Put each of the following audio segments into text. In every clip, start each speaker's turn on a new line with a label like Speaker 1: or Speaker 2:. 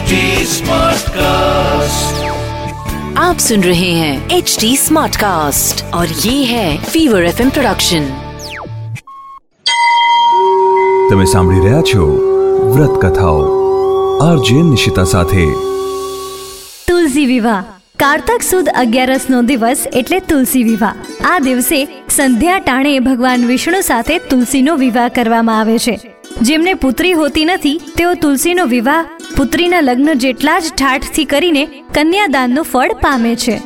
Speaker 1: HD Smartcast.
Speaker 2: आप सुन रहे हैं एच डी स्मार्ट कास्ट और ये है फीवर एफ प्रोडक्शन
Speaker 3: તમે સાંભળી રહ્યા છો વ્રત કથાઓ આરજે નિશિતા સાથે
Speaker 4: તુલસી વિવાહ કારતક સુદ અગિયારસ નો દિવસ એટલે તુલસી વિવાહ આ દિવસે સંધ્યા ટાણે ભગવાન વિષ્ણુ સાથે તુલસીનો વિવાહ કરવામાં આવે છે જેમને પુત્રી હોતી નથી તેઓ તુલસીનો વિવાહ પુત્રીના લગ્ન જેટલા જ ઠાઠથી કરીને કન્યાદાનનું ફળ પામે છે.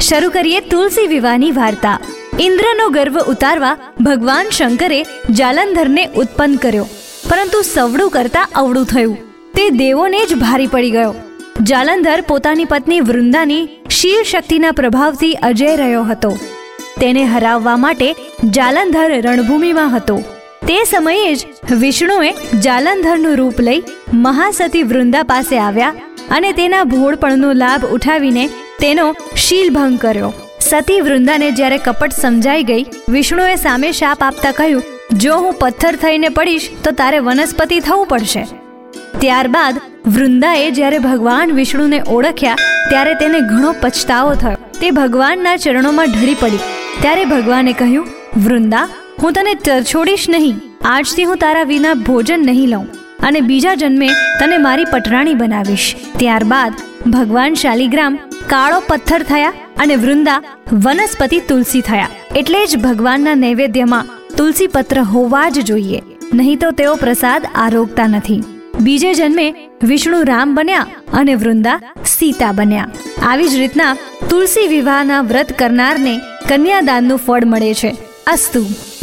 Speaker 4: શરૂ કરીએ તુલસી વિવાહની વાર્તા. ઇન્દ્રનો ગર્વ ઉતારવા ભગવાન શંકરે જાલંધરને ઉત્પન્ન કર્યો. પરંતુ સવડું કરતા અવળું થયું. તે દેવોને જ ભારી પડી ગયો. જાલંધર પોતાની પત્ની વૃંદાની શિવ શક્તિના પ્રભાવથી અજય રહ્યો હતો. તેને હરાવવા માટે જાલંધર રણભૂમિમાં હતો. તે સમયે જ વિષ્ણુએ જાલંધરનું રૂપ લઈ મહાસતી વૃંદા પાસે આવ્યા અને તેના ભોળપણનો લાભ ઉઠાવીને તેનો શીલભંગ કર્યો. સતી વૃંદાને જ્યારે કપટ સમજાઈ ગઈ, વિષ્ણુએ સામે શાપ આપતા કહ્યું, જો હું પથ્થર થઈને પડીશ, તો તારે વનસ્પતિ થવું પડશે. ત્યારબાદ વૃંદાએ જ્યારે ભગવાન વિષ્ણુને ઓળખ્યા, ત્યારે તેને ઘણો પછતાવો થયો. તે ભગવાનના ચરણોમાં ઢળી પડી. ત્યારે ભગવાને કહ્યું, વૃંદા હું તને છોડીશ નહીં. આજથી હું તારા વિના ભોજન નહીં લઉં. અને બીજા જન્મે તને મારી પટરાણી બનાવીશ. ત્યારબાદ ભગવાન શાલિગ્રામ કાળો પથ્થર થયા અને વૃંદા વનસ્પતિ તુલસી થયા. એટલે જ ભગવાનના નૈવેદ્યમાં તુલસી પત્ર હોવા જ જોઈએ. નહીં તો તેઓ પ્રસાદ આરોગતા નથી. બીજે જન્મે વિષ્ણુ રામ બન્યા અને વૃંદા સીતા બન્યા. આવી જ રીતના તુલસી વિવાહના વ્રત કરનારને કન્યાદાનનું ફળ મળે છે. અસ્તુ.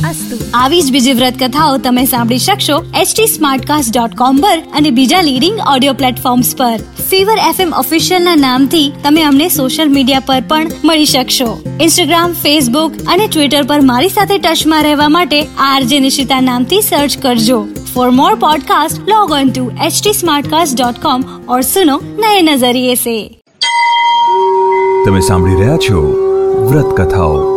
Speaker 4: અસ્તુ.
Speaker 5: આવી જ બીજી વ્રત કથાઓ તમે સાંભળી શકશો એચટી સ્માર્ટકાસ્ટ ડોટ કોમ પર અને બીજા લીડિંગ ઓડિયો પ્લેટફોર્મ્સ પર. ફીવર એફએમ ઓફિશિયલના નામથી તમે અમને સોશિયલ મીડિયા પર પણ મળી શકશો. ઇન્સ્ટાગ્રામ ફેસબુક અને ટ્વિટર પર મારી સાથે ટચમાં રહેવા માટે આરજે નિશિતા નામથી સર્ચ કરજો. For more podcast log on to H T or सुनो नए नजरिए से
Speaker 3: તમે સાંભળી રહ્યા છો વ્રત કથાઓ